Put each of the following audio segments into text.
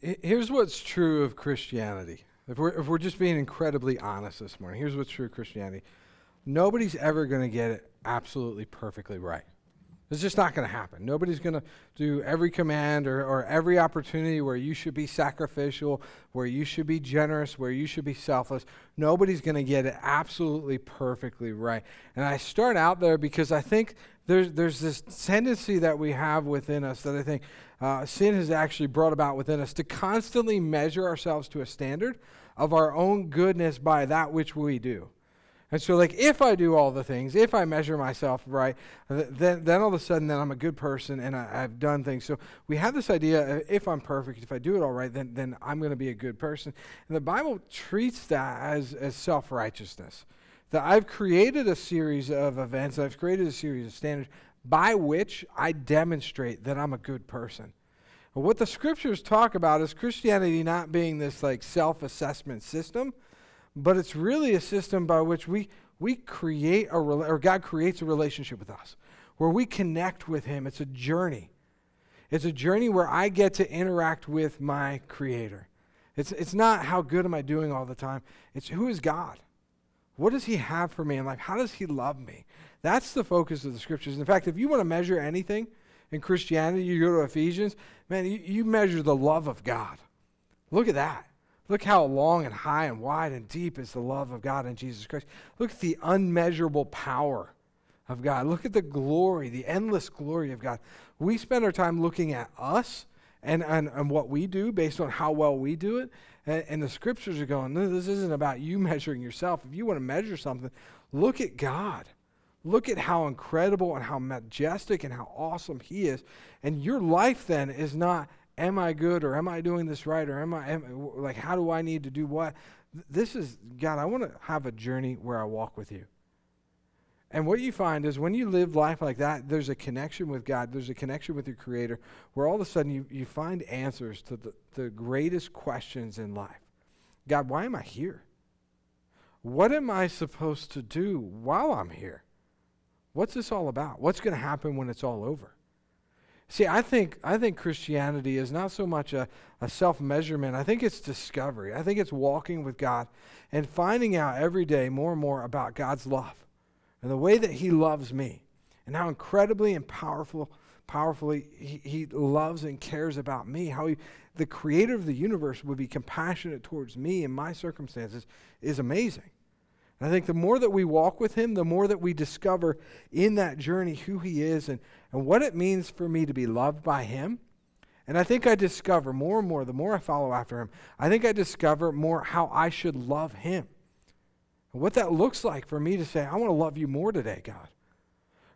here's what's true of Christianity. If we're, if we're just being incredibly honest this morning, here's what's true of Christianity. Nobody's ever going to get it absolutely perfectly right. It's just not going to happen. Nobody's going to do every command or, or every opportunity where you should be sacrificial, where you should be generous, where you should be selfless. Nobody's going to get it absolutely perfectly right. And I start out there because I think there's, there's this tendency that we have within us that I think uh, sin has actually brought about within us to constantly measure ourselves to a standard of our own goodness by that which we do. And so, like, if I do all the things, if I measure myself right, then, then all of a sudden, then I'm a good person and I, have done things. So we have this idea: uh, if I'm perfect, if I do it all right, then then I'm going to be a good person. And the Bible treats that as as self righteousness. That I've created a series of events, I've created a series of standards by which I demonstrate that I'm a good person. What the scriptures talk about is Christianity not being this like self assessment system but it's really a system by which we, we create a, or God creates a relationship with us, where we connect with Him. It's a journey. It's a journey where I get to interact with my Creator. It's, it's not how good am I doing all the time, it's who is God? What does He have for me in life? How does He love me? That's the focus of the scriptures. In fact, if you want to measure anything in Christianity, you go to Ephesians, man, you, you measure the love of God. Look at that. Look how long and high and wide and deep is the love of God in Jesus Christ. Look at the unmeasurable power of God. Look at the glory, the endless glory of God. We spend our time looking at us and, and, and what we do based on how well we do it. And, and the scriptures are going, no, this isn't about you measuring yourself. If you want to measure something, look at God. Look at how incredible and how majestic and how awesome He is. And your life then is not am I good or am I doing this right or am I am, like how do I need to do what? This is God, I want to have a journey where I walk with you. And what you find is when you live life like that, there's a connection with God, there's a connection with your Creator, where all of a sudden you, you find answers to the, the greatest questions in life. God, why am I here? What am I supposed to do while I'm here? What's this all about? What's going to happen when it's all over? See, I think, I think Christianity is not so much a, a self measurement. I think it's discovery. I think it's walking with God and finding out every day more and more about God's love and the way that He loves me and how incredibly and powerful, powerfully He, he loves and cares about me. How he, the creator of the universe would be compassionate towards me and my circumstances is amazing. And I think the more that we walk with Him, the more that we discover in that journey who He is and, and what it means for me to be loved by Him. And I think I discover more and more, the more I follow after Him, I think I discover more how I should love Him. And what that looks like for me to say, I want to love you more today, God.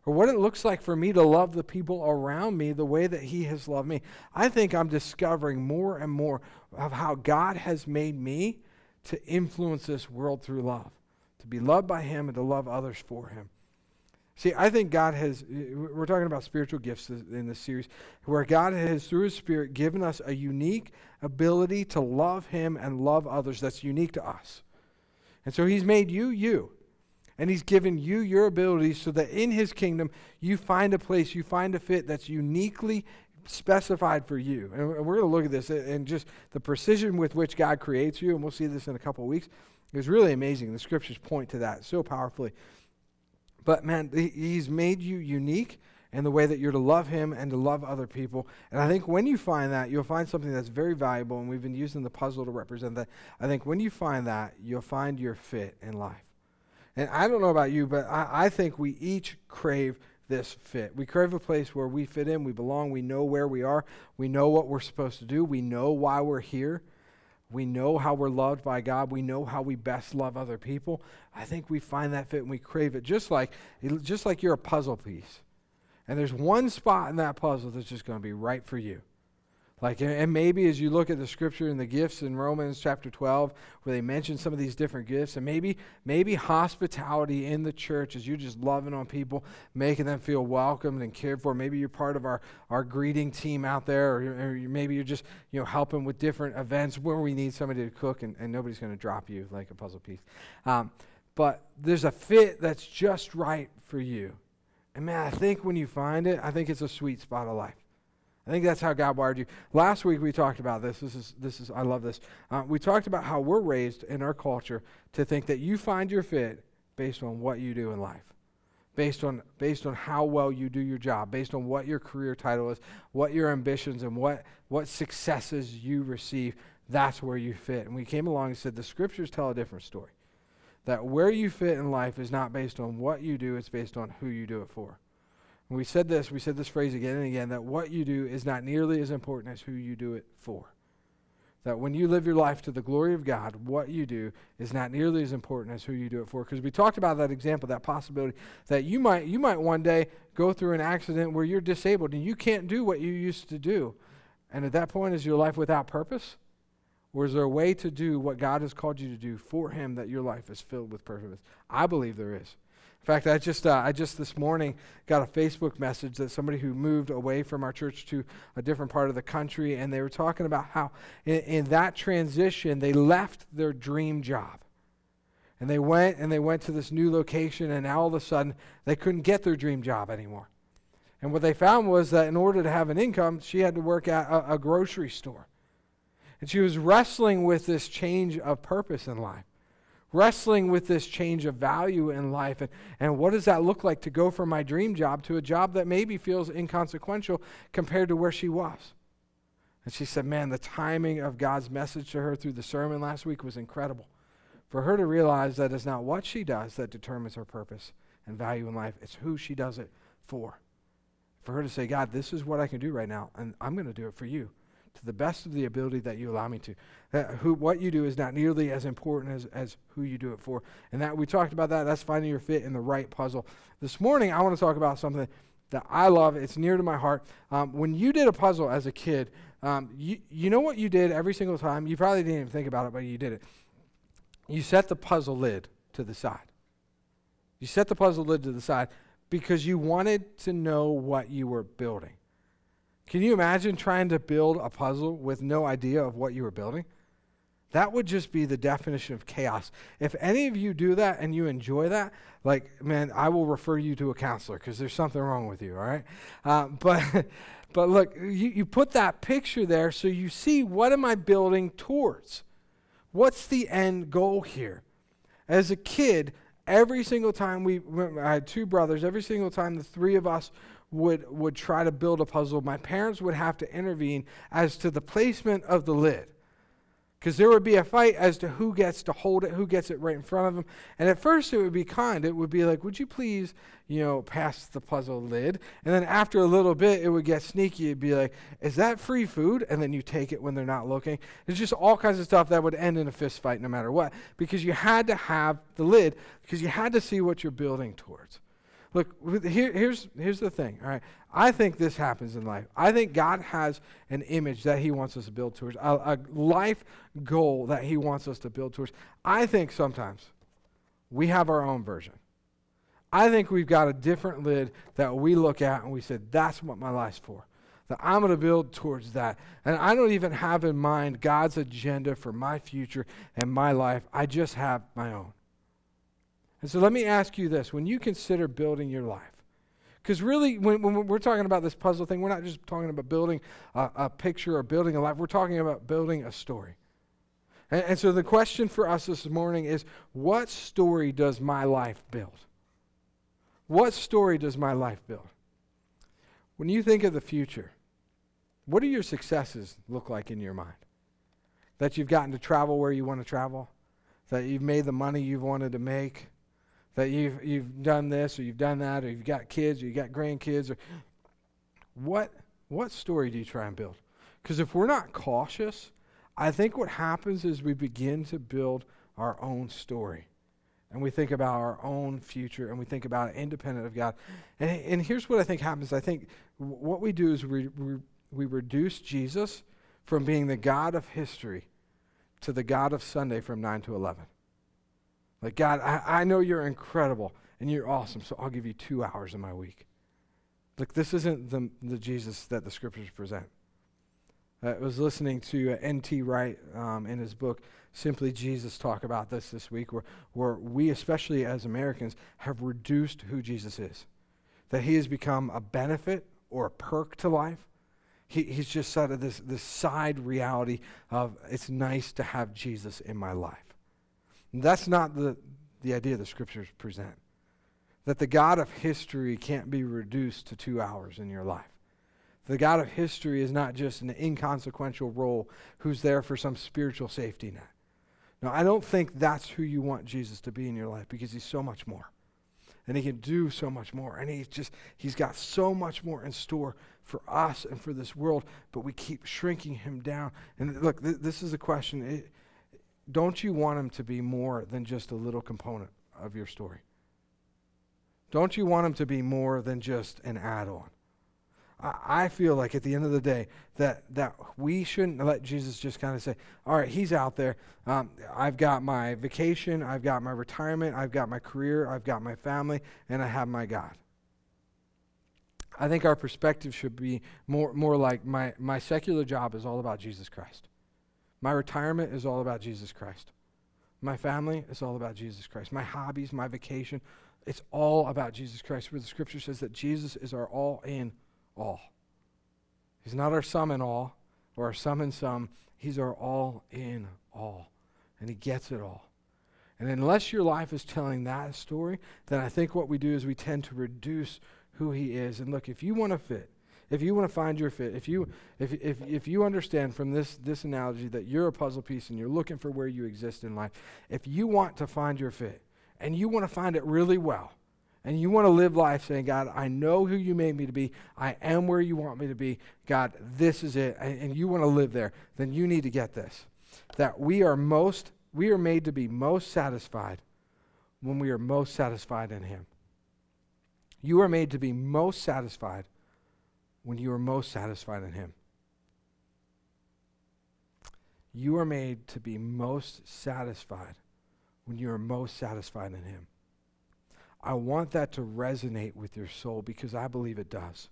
Or what it looks like for me to love the people around me the way that He has loved me. I think I'm discovering more and more of how God has made me to influence this world through love to be loved by Him and to love others for Him. See, I think God has, uh, we're talking about spiritual gifts in this series, where God has, through His Spirit, given us a unique ability to love Him and love others that's unique to us. And so He's made you, you. And He's given you your abilities so that in His kingdom, you find a place, you find a fit that's uniquely specified for you. And we're going to look at this and just the precision with which God creates you, and we'll see this in a couple of weeks. It's really amazing. The scriptures point to that so powerfully. But man, he's made you unique in the way that you're to love him and to love other people. And I think when you find that, you'll find something that's very valuable, and we've been using the puzzle to represent that. I think when you find that, you'll find your fit in life. And I don't know about you, but I, I think we each crave this fit. We crave a place where we fit in, we belong, we know where we are, we know what we're supposed to do, we know why we're here. We know how we're loved by God. We know how we best love other people. I think we find that fit and we crave it just like just like you're a puzzle piece. And there's one spot in that puzzle that's just going to be right for you. Like, and maybe as you look at the scripture and the gifts in Romans chapter 12, where they mention some of these different gifts, and maybe, maybe hospitality in the church is you're just loving on people, making them feel welcomed and cared for. Maybe you're part of our, our greeting team out there, or, or maybe you're just, you know, helping with different events where we need somebody to cook and, and nobody's going to drop you like a puzzle piece. Um, but there's a fit that's just right for you. And man, I think when you find it, I think it's a sweet spot of life. I think that's how God wired you. Last week we talked about this. This is this is I love this. Uh, we talked about how we're raised in our culture to think that you find your fit based on what you do in life, based on based on how well you do your job, based on what your career title is, what your ambitions and what what successes you receive. That's where you fit. And we came along and said the scriptures tell a different story. That where you fit in life is not based on what you do; it's based on who you do it for. And we said this, we said this phrase again and again that what you do is not nearly as important as who you do it for. That when you live your life to the glory of God, what you do is not nearly as important as who you do it for. Because we talked about that example, that possibility that you might you might one day go through an accident where you're disabled and you can't do what you used to do. And at that point, is your life without purpose? Or is there a way to do what God has called you to do for Him that your life is filled with purpose? I believe there is. In fact, I just, uh, I just this morning got a Facebook message that somebody who moved away from our church to a different part of the country, and they were talking about how in, in that transition they left their dream job. And they went and they went to this new location, and now all of a sudden they couldn't get their dream job anymore. And what they found was that in order to have an income, she had to work at a, a grocery store. And she was wrestling with this change of purpose in life wrestling with this change of value in life. And, and what does that look like to go from my dream job to a job that maybe feels inconsequential compared to where she was? And she said man the timing of god's message to her through the sermon last week was incredible. For her to realize that it's not what she does that determines her purpose and value in life it's who she does it for. For her to say god this is what i can do right now and i'm going to do it for you to the best of the ability that you allow me to. That who, what you do is not nearly as important as, as who you do it for. And that we talked about that. That's finding your fit in the right puzzle. This morning, I want to talk about something that I love. It's near to my heart. Um, when you did a puzzle as a kid, um, you, you know what you did every single time? You probably didn't even think about it, but you did it. You set the puzzle lid to the side. You set the puzzle lid to the side because you wanted to know what you were building. Can you imagine trying to build a puzzle with no idea of what you were building? That would just be the definition of chaos. If any of you do that and you enjoy that, like, man, I will refer you to a counselor because there's something wrong with you, all right? Uh, but, but look, you, you put that picture there so you see what am I building towards? What's the end goal here? As a kid, every single time we, I had two brothers, every single time the three of us would, would try to build a puzzle, my parents would have to intervene as to the placement of the lid. Because there would be a fight as to who gets to hold it, who gets it right in front of them. And at first it would be kind. It would be like, would you please, you know, pass the puzzle lid? And then after a little bit, it would get sneaky. It'd be like, is that free food? And then you take it when they're not looking. It's just all kinds of stuff that would end in a fist fight no matter what. Because you had to have the lid, because you had to see what you're building towards. Look, here, here's, here's the thing, all right? I think this happens in life. I think God has an image that He wants us to build towards, a, a life goal that He wants us to build towards. I think sometimes we have our own version. I think we've got a different lid that we look at and we said, that's what my life's for. That I'm going to build towards that. And I don't even have in mind God's agenda for my future and my life. I just have my own. And so let me ask you this when you consider building your life, because really, when, when, we're talking about this puzzle thing, we're not just talking about building a, a picture or building a life, we're talking about building a story. And, and so the question for us this morning is what story does my life build? What story does my life build? When you think of the future, what do your successes look like in your mind? That you've gotten to travel where you want to travel? That you've made the money you've wanted to make? That you've, you've done this or you've done that or you've got kids or you've got grandkids or what, what story do you try and build? Because if we're not cautious, I think what happens is we begin to build our own story. And we think about our own future and we think about it independent of God. And, and here's what I think happens I think w- what we do is we, we, we reduce Jesus from being the God of history to the God of Sunday from 9 to 11. Like, God, I, I know you're incredible and you're awesome, so I'll give you two hours in my week. Like, this isn't the, the Jesus that the scriptures present. I was listening to uh, N.T. Wright um, in his book, Simply Jesus, talk about this this week, where, where we, especially as Americans, have reduced who Jesus is. That he has become a benefit or a perk to life He, he's just sort of this, this side reality of it's nice to have Jesus in my life. That's not the, the idea the scriptures present. That the God of history can't be reduced to two hours in your life. The God of history is not just an inconsequential role who's there for some spiritual safety net. No, I don't think that's who you want Jesus to be in your life because he's so much more. And he can do so much more. And he's just, he's got so much more in store for us and for this world, but we keep shrinking him down. And look, th- this is a question. It, don't you want him to be more than just a little component of your story? Don't you want him to be more than just an add on? I feel like at the end of the day that that we shouldn't let Jesus just kind of say, "All right, he's out there. Um, I've got my vacation, I've got my retirement, I've got my career, I've got my family, and I have my God." I think our perspective should be more more like my my secular job is all about Jesus Christ. My retirement is all about Jesus Christ. My family is all about Jesus Christ. My hobbies, my vacation, it's all about Jesus Christ. Where the scripture says that Jesus is our all in all. He's not our sum in all or our sum in some. He's our all in all. And He gets it all. And unless your life is telling that story, then I think what we do is we tend to reduce who He is. And look, if you want to fit, if you want to find your fit, if you, if, if, if you understand from this, this analogy that you're a puzzle piece and you're looking for where you exist in life, if you want to find your fit and you want to find it really well, and you want to live life saying, God, I know who you made me to be. I am where you want me to be. God, this is it. And, and you want to live there, then you need to get this. That we are most, we are made to be most satisfied when we are most satisfied in Him. You are made to be most satisfied when you are most satisfied in Him. You are made to be most satisfied when you are most satisfied in Him. I want that to resonate with your soul because I believe it does.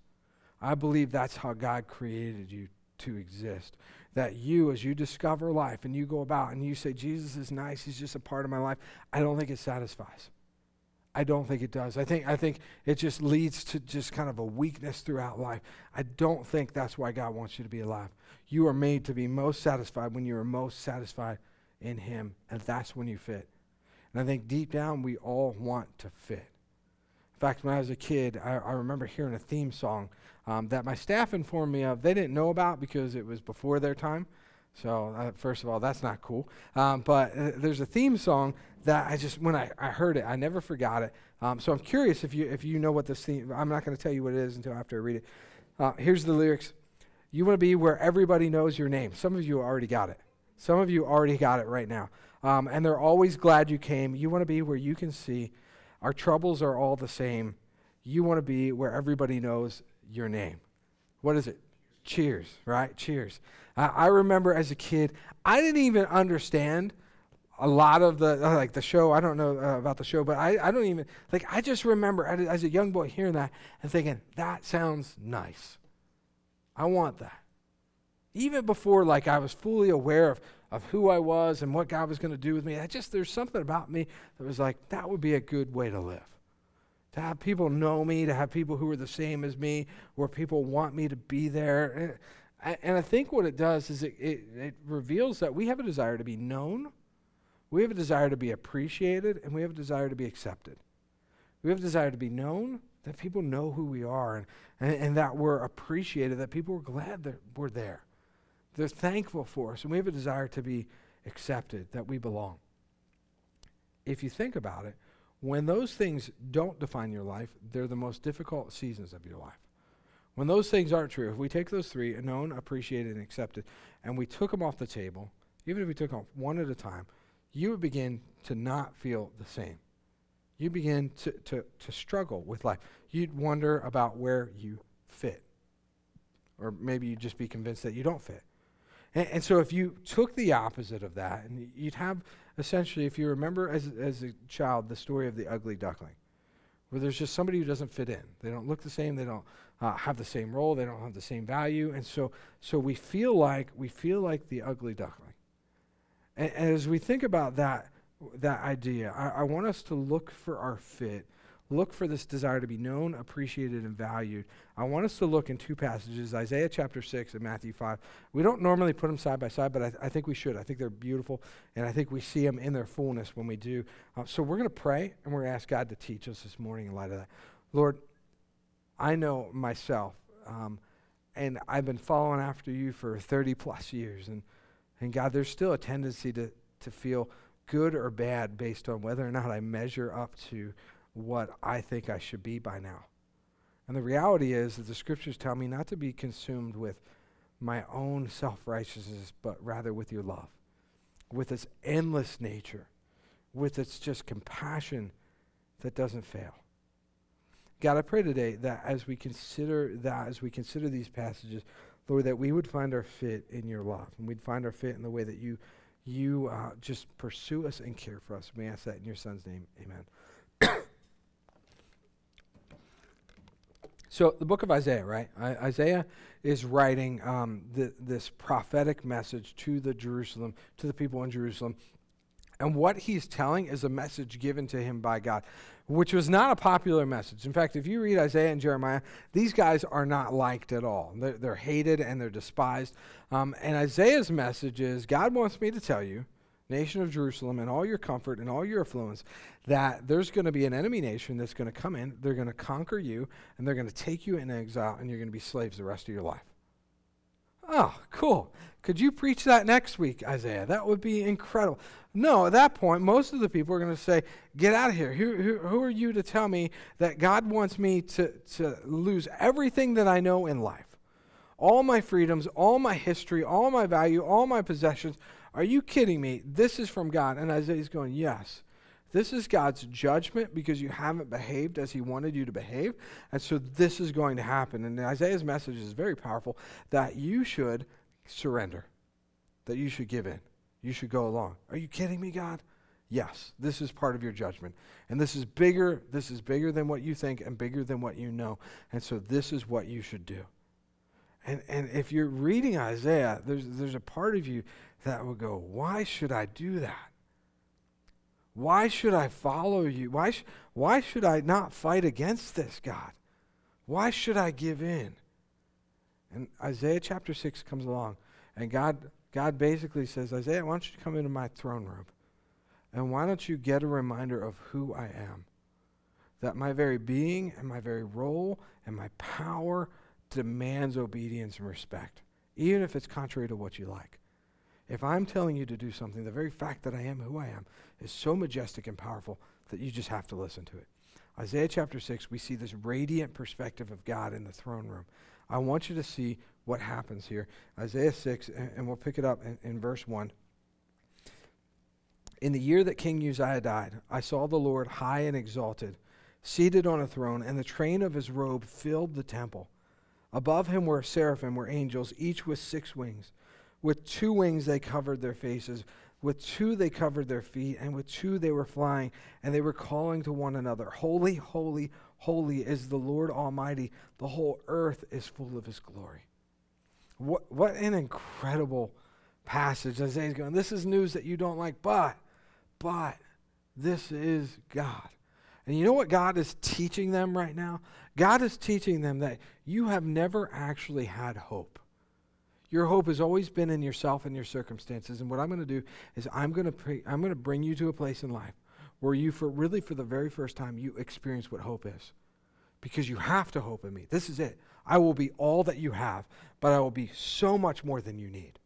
I believe that's how God created you to exist. That you, as you discover life and you go about and you say, Jesus is nice, he's just a part of my life, I don't think it satisfies. I don't think it does. I think, I think it just leads to just kind of a weakness throughout life. I don't think that's why God wants you to be alive. You are made to be most satisfied when you are most satisfied in Him, and that's when you fit. And I think deep down, we all want to fit. In fact, when I was a kid, I, I remember hearing a theme song um, that my staff informed me of. They didn't know about because it was before their time. So, uh, first of all, that's not cool. Um, but uh, there's a theme song that I just, when I, I heard it, I never forgot it. Um, so I'm curious if you, if you know what this theme, I'm not going to tell you what it is until after I read it. Uh, here's the lyrics. You want to be where everybody knows your name. Some of you already got it. Some of you already got it right now um, and they're always glad you came. You want to be where you can see our troubles are all the same. You want to be where everybody knows your name. What is it? Cheers, right? Cheers. Uh, I remember as a kid, I didn't even understand a lot of the uh, like the show. I don't know uh, about the show, but I, I don't even like. I just remember as, as a young boy hearing that and thinking that sounds nice. I want that. Even before like I was fully aware of of who I was and what God was going to do with me. I just, there's something about me that was like, that would be a good way to live. To have people know me, to have people who are the same as me, where people want me to be there. And, I think what it does is it, it, it reveals that we have a desire to be known, we have a desire to be appreciated, and we have a desire to be accepted. We have a desire to be known, that people know who we are, and, and, and that we're appreciated, that people are glad that we're there. They're thankful for us, and we have a desire to be accepted, that we belong. If you think about it, when those things don't define your life, they're the most difficult seasons of your life. When those things aren't true, if we take those three, known, appreciated, and accepted, and we took them off the table, even if we took them one at a time, you would begin to not feel the same. You begin to, to, to struggle with life. You'd wonder about where you fit. Or maybe you'd just be convinced that you don't fit. And, and, so if you took the opposite of that, and you'd have essentially, if you remember as, as a child, the story of the ugly duckling, where there's just somebody who doesn't fit in. They don't look the same. They don't uh, have the same role. They don't have the same value. And so, so we feel like we feel like the ugly duckling. And, and as we think about that, that idea, I, I want us to look for our fit look for this desire to be known, appreciated, and valued. I want us to look in two passages Isaiah chapter 6 and Matthew 5. We don't normally put them side by side, but I, th- I think we should. I think they're beautiful, and I think we see them in their fullness when we do. Uh, so we're going to pray, and we're going to ask God to teach us this morning in light of that. Lord, I know myself, um, and I've been following after you for 30 plus years. And, and God, there's still a tendency to, to feel good or bad based on whether or not I measure up to what I think I should be by now. And the reality is that the scriptures tell me not to be consumed with my own self righteousness, but rather with your love, with its endless nature, with its just compassion that doesn't fail. God, I pray today that as we consider that, as we consider these passages, Lord, that we would find our fit in your love, and we'd find our fit in the way that you you uh, just pursue us and care for us. We ask that in your son's name. Amen. so, the book of Isaiah, right? I, Isaiah is writing um, the, this prophetic message to the Jerusalem, to the people in Jerusalem. And what he's telling is a message given to him by God which was not a popular message. In fact, if you read Isaiah and Jeremiah, these guys are not liked at all. They're, they're hated and they're despised. Um, and Isaiah's message is God wants me to tell you, nation of Jerusalem, and all your comfort and all your affluence, that there's going to be an enemy nation that's going to come in, they're going to conquer you, and they're going to take you in exile, and you're going to be slaves the rest of your life. Oh, cool. Could you preach that next week, Isaiah? That would be incredible. No, at that point, most of the people are going to say, Get out of here. Who, who, who, are you to tell me that God wants me to, to lose everything that I know in life? All my freedoms, all my history, all my value, all my possessions. Are you kidding me? This is from God. And Isaiah's going, Yes. This is God's judgment because you haven't behaved as He wanted you to behave. And so this is going to happen. And Isaiah's message is very powerful that you should surrender, that you should give in, you should go along. Are you kidding me, God? Yes, this is part of your judgment. And this is bigger, this is bigger than what you think and bigger than what you know. And so this is what you should do. And and if you're reading Isaiah, there's there's a part of you that will go, "Why should I do that?" Why should I follow you? Why, sh- why should I not fight against this, God? Why should I give in? And Isaiah chapter 6 comes along, and God, God basically says, Isaiah, why don't you come into my throne room? And why don't you get a reminder of who I am? That my very being and my very role and my power demands obedience and respect, even if it's contrary to what you like. If I'm telling you to do something, the very fact that I am who I am is so majestic and powerful that you just have to listen to it. Isaiah chapter 6, we see this radiant perspective of God in the throne room. I want you to see what happens here. Isaiah 6, and, and we'll pick it up in, in verse 1. In the year that King Uzziah died, I saw the Lord high and exalted, seated on a throne, and the train of his robe filled the temple. Above him were seraphim, were angels, each with six wings. With two wings they covered their faces, with two they covered their feet, and with two they were flying, and they were calling to one another, Holy, holy, holy is the Lord Almighty. The whole earth is full of his glory. What, what an incredible passage. Isaiah's going, This is news that you don't like, but, but, this is God. And you know what God is teaching them right now? God is teaching them that you have never actually had hope. Your hope has always been in yourself and your circumstances. And what I'm going to do is I'm going to pre- I'm going to bring you to a place in life where you for really for the very first time you experience what hope is. Because you have to hope in me. This is it. I will be all that you have, but I will be so much more than you need.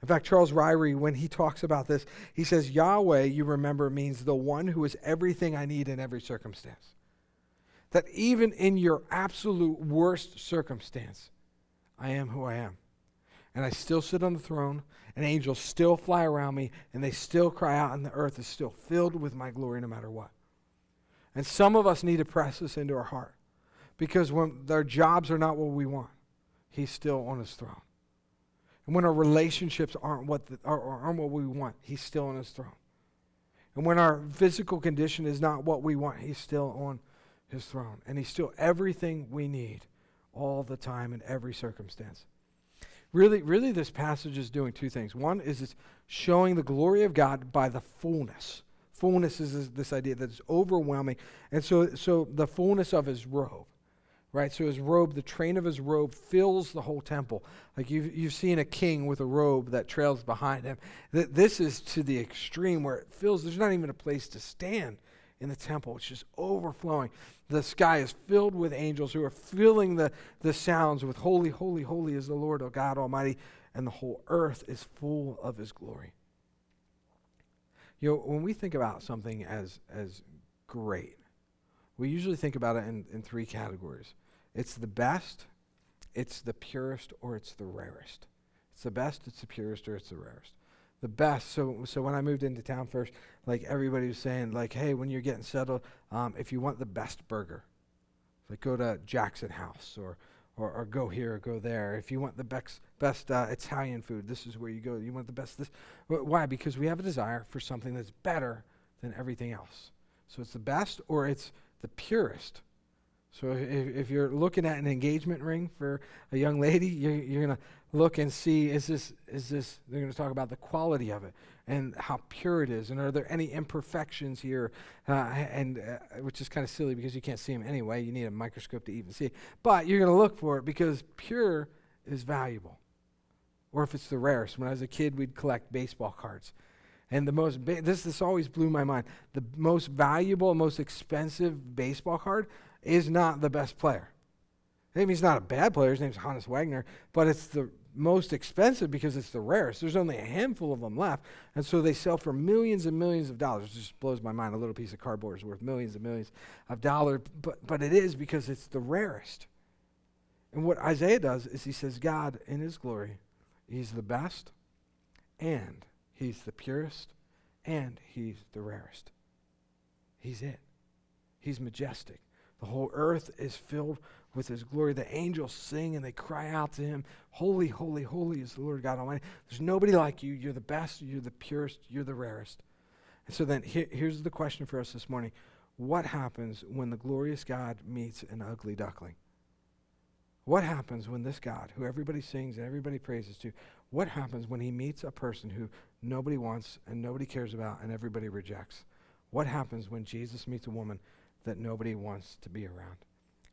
In fact, Charles Ryrie, when he talks about this, he says, Yahweh, you remember, means the one who is everything I need in every circumstance. That even in your absolute worst circumstance, I am who I am and I still sit on the throne, and angels still fly around me, and they still cry out, and the earth is still filled with my glory no matter what. And some of us need to press this into our heart because when our jobs are not what we want, He's still on His throne. And when our relationships aren't what, the, aren't what we want, He's still on His throne. And when our physical condition is not what we want, He's still on His throne. And He's still everything we need all the time in every circumstance. Really, really, this passage is doing two things. One is it's showing the glory of God by the fullness, Fullness is this, this idea that's overwhelming. And so, so the fullness of his robe, right? So his robe, the train of his robe fills the whole temple. Like you've, you've seen a king with a robe that trails behind him. Th- this is to the extreme where it fills, there's not even a place to stand in the temple. It's just overflowing. The sky is filled with angels who are filling the, the sounds with holy, holy, holy is the Lord, O God Almighty. And the whole earth is full of his glory. You know, when we think about something as, as great, we usually think about it in, in three categories it's the best, it's the purest, or it's the rarest. It's the best, it's the purest, or it's the rarest. The best. So, so when I moved into town first, like everybody was saying, like, hey, when you're getting settled, um, if you want the best burger, like go to Jackson House or, or, or go here or go there. If you want the best, best uh, Italian food, this is where you go. You want the best this. Why? Because we have a desire for something that's better than everything else. So it's the best or it's the purest. So if, if you're looking at an engagement ring for a young lady, you're, you're going to look and see is this, is this, they're going to talk about the quality of it and how pure it is. And are there any imperfections here? Uh, and uh, which is kind of silly because you can't see them anyway. You need a microscope to even see. But you're going to look for it because pure is valuable. Or if it's the rarest. When I was a kid, we'd collect baseball cards. And the most, ba- this, this always blew my mind. The most valuable, most expensive baseball card is not the best player. Maybe he's not a bad player. His name's Honus Wagner, but it's the most expensive because it's the rarest. There's only a handful of them left, and so they sell for millions and millions of dollars. It just blows my mind. A little piece of cardboard is worth millions and millions of dollars, but but it is because it's the rarest. And what Isaiah does is he says, God in His glory, He's the best, and He's the purest, and He's the rarest. He's it. He's majestic. The whole earth is filled with his glory. The angels sing and they cry out to him, Holy, holy, holy is the Lord God Almighty. There's nobody like you. You're the best, you're the purest, you're the rarest. And so then here, here's the question for us this morning What happens when the glorious God meets an ugly duckling? What happens when this God, who everybody sings and everybody praises to, what happens when he meets a person who nobody wants and nobody cares about and everybody rejects? What happens when Jesus meets a woman that nobody wants to be around?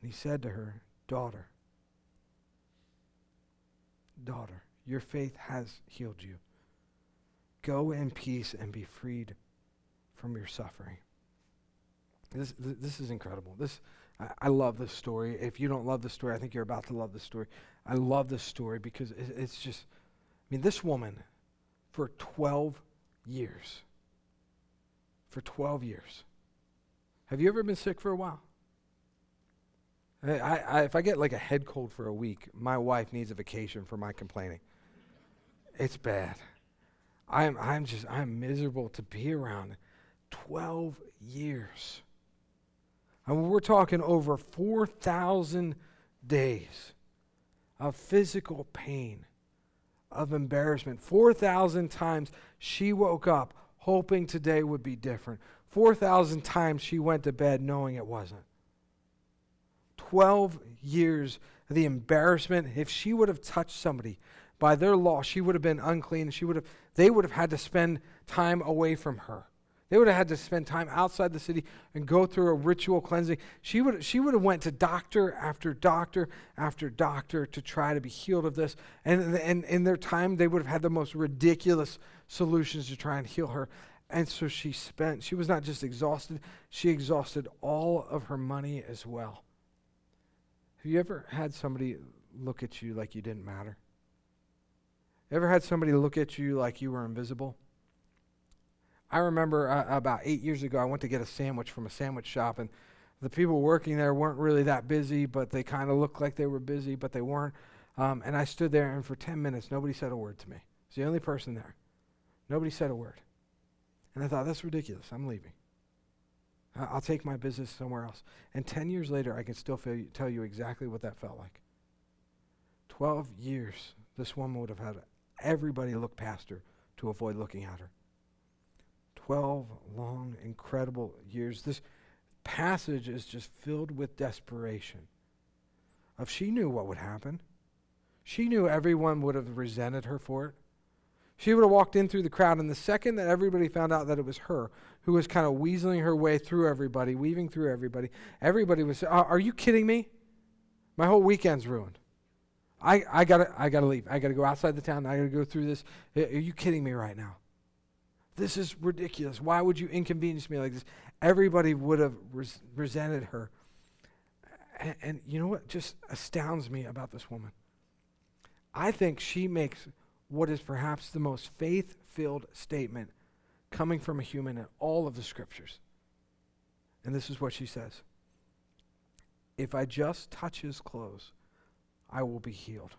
And he said to her, Daughter, daughter, your faith has healed you. Go in peace and be freed from your suffering. This, this, is incredible. This, I, I, love this story. If you don't love this story, I think you're about to love this story. I love this story because it, it's just, I mean, this woman for 12 years, for 12 years. Have you ever been sick for a while? I, I, if I get like a head cold for a week, my wife needs a vacation for my complaining. It's bad. I'm, I'm just, I'm miserable to be around. 12 years. I mean, we're talking over 4,000 days of physical pain, of embarrassment. 4,000 times she woke up hoping today would be different. 4,000 times she went to bed knowing it wasn't. 12 years, the embarrassment, if she would have touched somebody, by their law, she would have been unclean. She would have, they would have had to spend time away from her. They would have had to spend time outside the city and go through a ritual cleansing. She would, she would have went to doctor after doctor after doctor to try to be healed of this. And, and in their time, they would have had the most ridiculous solutions to try and heal her. And so she spent, she was not just exhausted, she exhausted all of her money as well. Have you ever had somebody look at you like you didn't matter? Ever had somebody look at you like you were invisible? I remember uh, about eight years ago, I went to get a sandwich from a sandwich shop, and the people working there weren't really that busy, but they kind of looked like they were busy, but they weren't. Um, and I stood there, and for 10 minutes, nobody said a word to me. I was the only person there. Nobody said a word. And I thought, that's ridiculous. I'm leaving. I'll take my business somewhere else. And 10 years later, I can still you, tell you exactly what that felt like. 12 years, this woman would have had everybody look past her to avoid looking at her. 12 long, incredible years. This passage is just filled with desperation. If she knew what would happen, she knew everyone would have resented her for it. She would have walked in through the crowd, and the second that everybody found out that it was her who was kind of weaseling her way through everybody, weaving through everybody, everybody was, uh, Are you kidding me? My whole weekend's ruined. I, I gotta I gotta leave. I gotta go outside the town. I gotta go through this. Are you kidding me right now? This is ridiculous. Why would you inconvenience me like this? Everybody would have res- resented her. And, and you know what just astounds me about this woman? I think she makes what is perhaps the most faith filled statement coming from a human in all of the scriptures. And this is what she says If I just touch his clothes, I will be healed.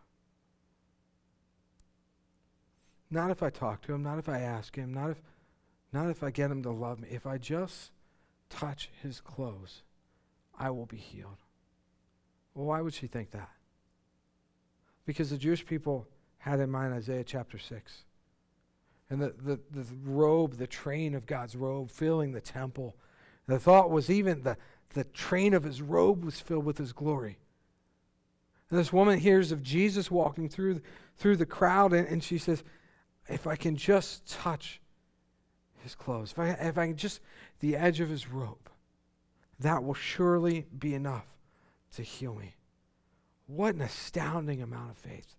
Not if I talk to him, not if I ask him, not if, not if I get him to love me. If I just touch his clothes, I will be healed. Well, why would she think that? Because the Jewish people had in mind Isaiah chapter 6. And the, the, the robe, the train of God's robe filling the temple. The thought was even the, the train of his robe was filled with his glory. And this woman hears of Jesus walking through, through the crowd, and, and she says, If I can just touch his clothes, if I, if I can just the edge of his robe, that will surely be enough to heal me. What an astounding amount of faith.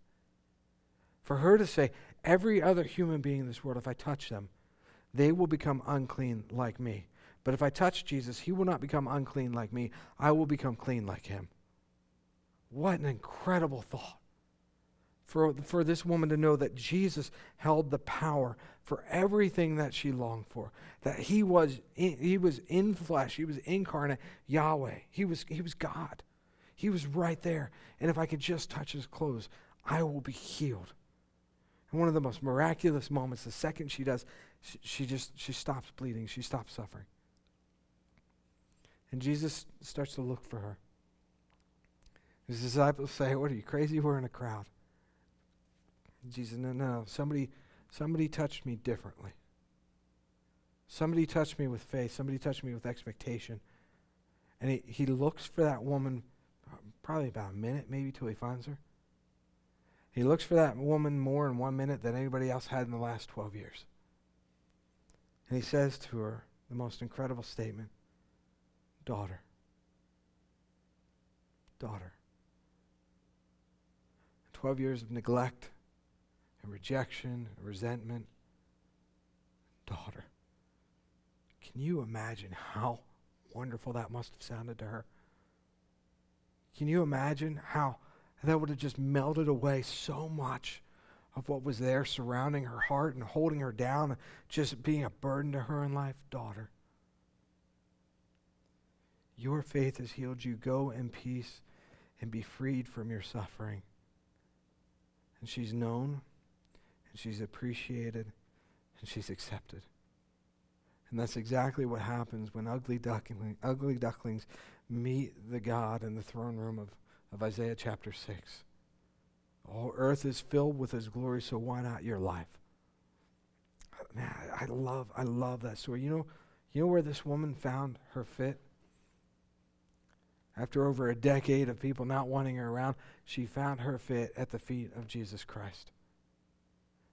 For her to say, every other human being in this world, if I touch them, they will become unclean like me. But if I touch Jesus, he will not become unclean like me. I will become clean like him. What an incredible thought. For, for this woman to know that Jesus held the power for everything that she longed for. That he was in, he was in flesh, he was incarnate Yahweh. He was, he was God. He was right there. And if I could just touch his clothes, I will be healed. And one of the most miraculous moments, the second she does, she, she just she stops bleeding, she stops suffering. And Jesus starts to look for her. His disciples say, What are you crazy? We're in a crowd. Jesus, no, no, somebody, somebody touched me differently. Somebody touched me with faith. Somebody touched me with expectation. And he, he looks for that woman probably about a minute, maybe, till he finds her. He looks for that woman more in one minute than anybody else had in the last 12 years. And he says to her the most incredible statement Daughter. Daughter. 12 years of neglect and rejection and resentment. Daughter. Can you imagine how wonderful that must have sounded to her? Can you imagine how that would have just melted away so much of what was there surrounding her heart and holding her down, just being a burden to her in life. Daughter, your faith has healed you. Go in peace and be freed from your suffering. And she's known, and she's appreciated, and she's accepted. And that's exactly what happens when ugly, duckling, ugly ducklings meet the God in the throne room of of Isaiah chapter 6. All earth is filled with his glory, so why not your life? Man, I, I love, I love that story. You know, you know where this woman found her fit? After over a decade of people not wanting her around, she found her fit at the feet of Jesus Christ.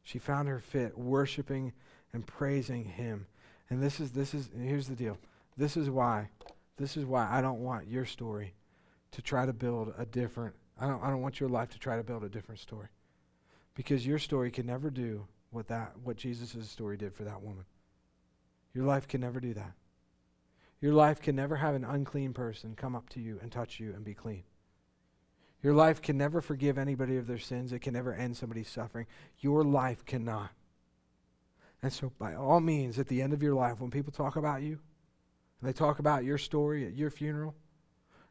She found her fit worshiping and praising him. And this is this is here's the deal. This is why this is why I don't want your story to try to build a different I don't I don't want your life to try to build a different story. Because your story can never do what that what Jesus' story did for that woman. Your life can never do that. Your life can never have an unclean person come up to you and touch you and be clean. Your life can never forgive anybody of their sins. It can never end somebody's suffering. Your life cannot. And so, by all means, at the end of your life, when people talk about you, and they talk about your story at your funeral,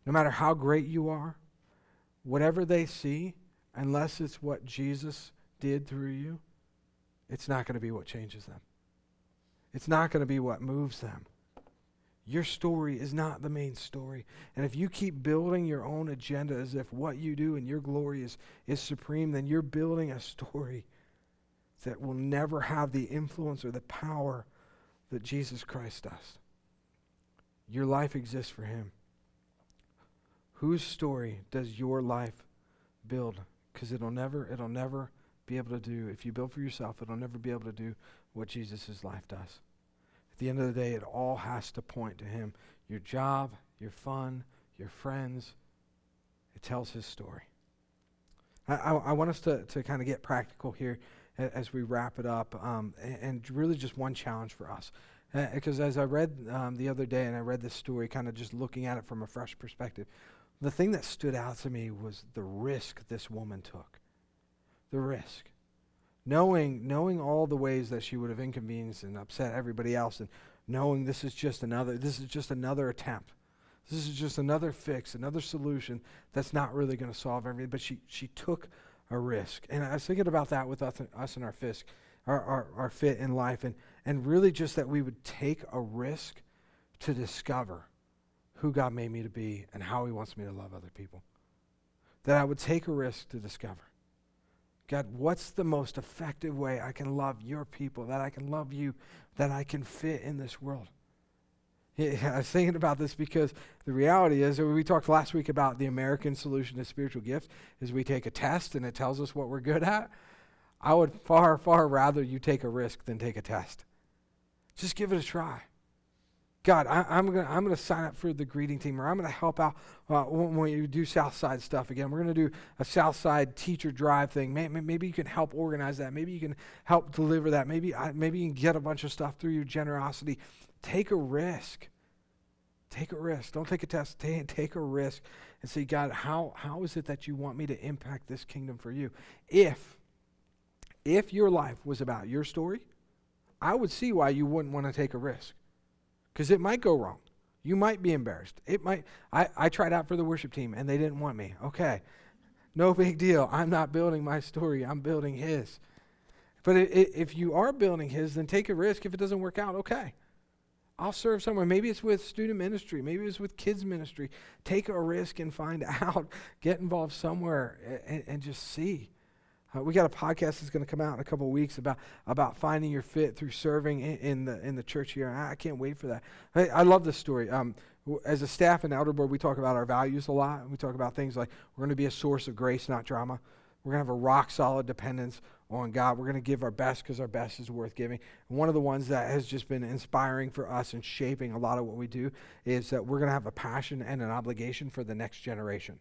no matter how great you are, whatever they see, unless it's what Jesus did through you, it's not going to be what changes them. It's not going to be what moves them. Your story is not the main story. And if you keep building your own agenda as if what you do and your glory is, is supreme, then you're building a story that will never have the influence or the power that Jesus Christ does. Your life exists for Him. Whose story does your life build? Because it'll never, it'll never be able to do, if you build for yourself, it'll never be able to do what Jesus' life does. At the end of the day, it all has to point to Him. Your job, your fun, your friends, it tells His story. I, I, I want us to, to kind of get practical here as we wrap it up, um, and, and, really just one challenge for us. Because uh, as I read um, the other day and I read this story, kind of just looking at it from a fresh perspective, the thing that stood out to me was the risk this woman took. The risk. Knowing, knowing all the ways that she would have inconvenienced and upset everybody else, and knowing this is just another, this is just another attempt. This is just another fix, another solution that's not really going to solve everything. But she, she took a risk. And I was thinking about that with us, us and our fisk, our, our, our fit in life, and, and really just that we would take a risk to discover who God made me to be and how He wants me to love other people. That I would take a risk to discover. God, what's the most effective way I can love your people, that I can love you, that I can fit in this world? Yeah, I was thinking about this because the reality is, we talked last week about the American solution to spiritual gifts, is we take a test and it tells us what we're good at. I would far, far rather you take a risk than take a test. Just give it a try. God, I, am going to I'm gonna sign up for the greeting team, or I'm going to help out uh, when, you do Southside stuff again. We're going to do a Southside teacher drive thing. Maybe, maybe, you can help organize that. Maybe you can help deliver that. Maybe, I, maybe you can get a bunch of stuff through your generosity. Take a risk. Take a risk. Don't take a test. Take, take a risk and say, God, how, how is it that you want me to impact this kingdom for you? If, if your life was about your story, I would see why you wouldn't want to take a risk because it might go wrong. You might be embarrassed. It might. I, I tried out for the worship team and they didn't want me. Okay, no big deal. I'm not building my story. I'm building His. But it, it, if you are building His, then take a risk. If it doesn't work out, okay. I'll serve somewhere. Maybe it's with student ministry. Maybe it's with kids ministry. Take a risk and find out. Get involved somewhere and, and just see. Uh, we got a podcast that's going to come out in a couple weeks about about finding your fit through serving in, in the in the church here. I, I, can't wait for that. I, I love this story. Um, as a staff and elder board, we talk about our values a lot. We talk about things like we're going to be a source of grace, not drama. We're going to have a rock solid dependence on God. We're going to give our best because our best is worth giving. And one of the ones that has just been inspiring for us and shaping a lot of what we do is that we're going to have a passion and an obligation for the next generation.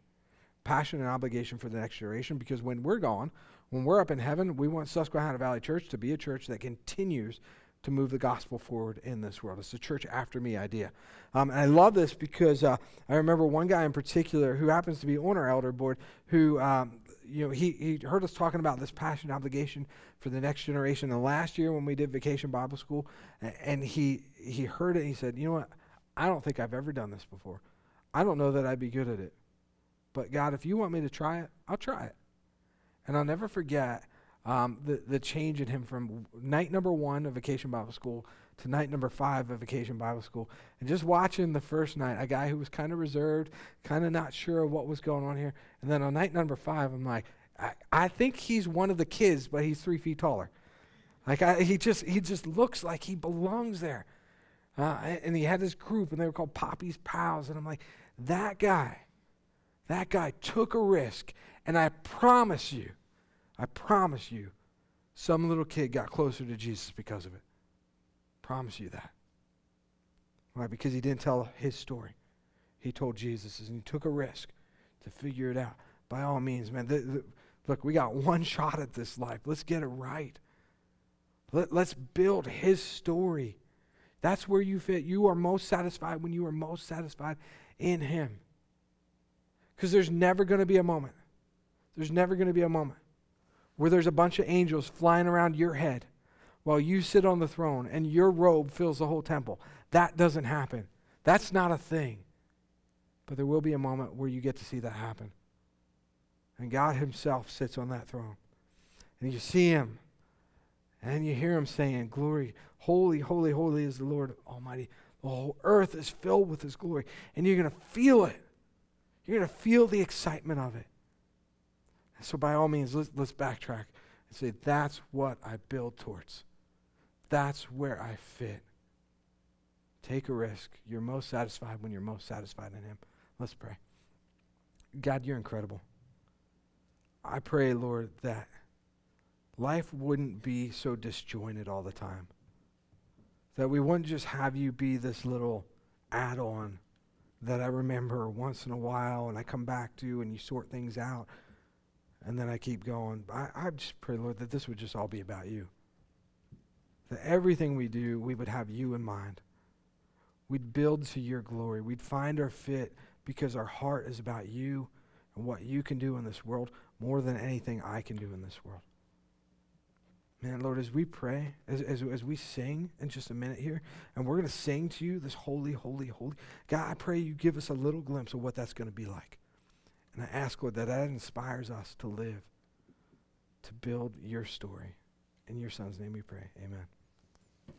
Passion and obligation for the next generation because when we're gone, when we're up in heaven, we want Susquehanna Valley Church to be a church that continues to move the gospel forward in this world. It's a church after me idea. Um, and I love this because uh, I remember one guy in particular who happens to be on our elder board who, um, you know, he, he heard us talking about this passion obligation for the next generation. And last year when we did Vacation Bible School, and he, he heard it, he said, you know what? I don't think I've ever done this before. I don't know that I'd be good at it. But God, if you want me to try it, I'll try it. And I'll never forget um, the, the change in him from night number one of Vacation Bible School to night number five of Vacation Bible School. And just watching the first night, a guy who was kind of reserved, kind of not sure what was going on here. And then on night number five, I'm like, I, I think he's one of the kids, but he's three feet taller. Like I, he just he just looks like he belongs there. Uh, and he had this group, and they were called Poppy's Pals. And I'm like, that guy, that guy took a risk and I promise you, I promise you, some little kid got closer to Jesus because of it. Promise you that. Why? Because he didn't tell his story. He told Jesus, and he took a risk to figure it out. By all means, man, the, the, look, we got one shot at this life. Let's get it right. Let, let's build his story. That's where you fit. You are most satisfied when you are most satisfied in Him. Because there's never going to be a moment, there's never going to be a moment where there's a bunch of angels flying around your head while you sit on the throne and your robe fills the whole temple. That doesn't happen. That's not a thing. But there will be a moment where you get to see that happen. And God Himself sits on that throne. And you see Him. And you hear Him saying, Glory, holy, holy, holy is the Lord Almighty. The whole earth is filled with His glory. And you're going to feel it. You're going to feel the excitement of it. So, by all means, let's, let's backtrack and say, That's what I build towards. That's where I fit. Take a risk. You're most satisfied when you're most satisfied in Him. Let's pray. God, you're incredible. I pray, Lord, that life wouldn't be so disjointed all the time. That we wouldn't just have you be this little add on that I remember once in a while and I come back to and you sort things out and then I keep going. I, I just pray, Lord, that this would just all be about you. That everything we do, we would have you in mind. We'd build to your glory. We'd find our fit because our heart is about you and what you can do in this world more than anything I can do in this world. Man, Lord, as we pray, as, as, as we sing in just a minute here, and we're going to sing to you this holy, holy, holy. God, I pray you give us a little glimpse of what that's going to be like. And I ask, Lord, that that inspires us to live, to build your story. In your son's name we pray. Amen.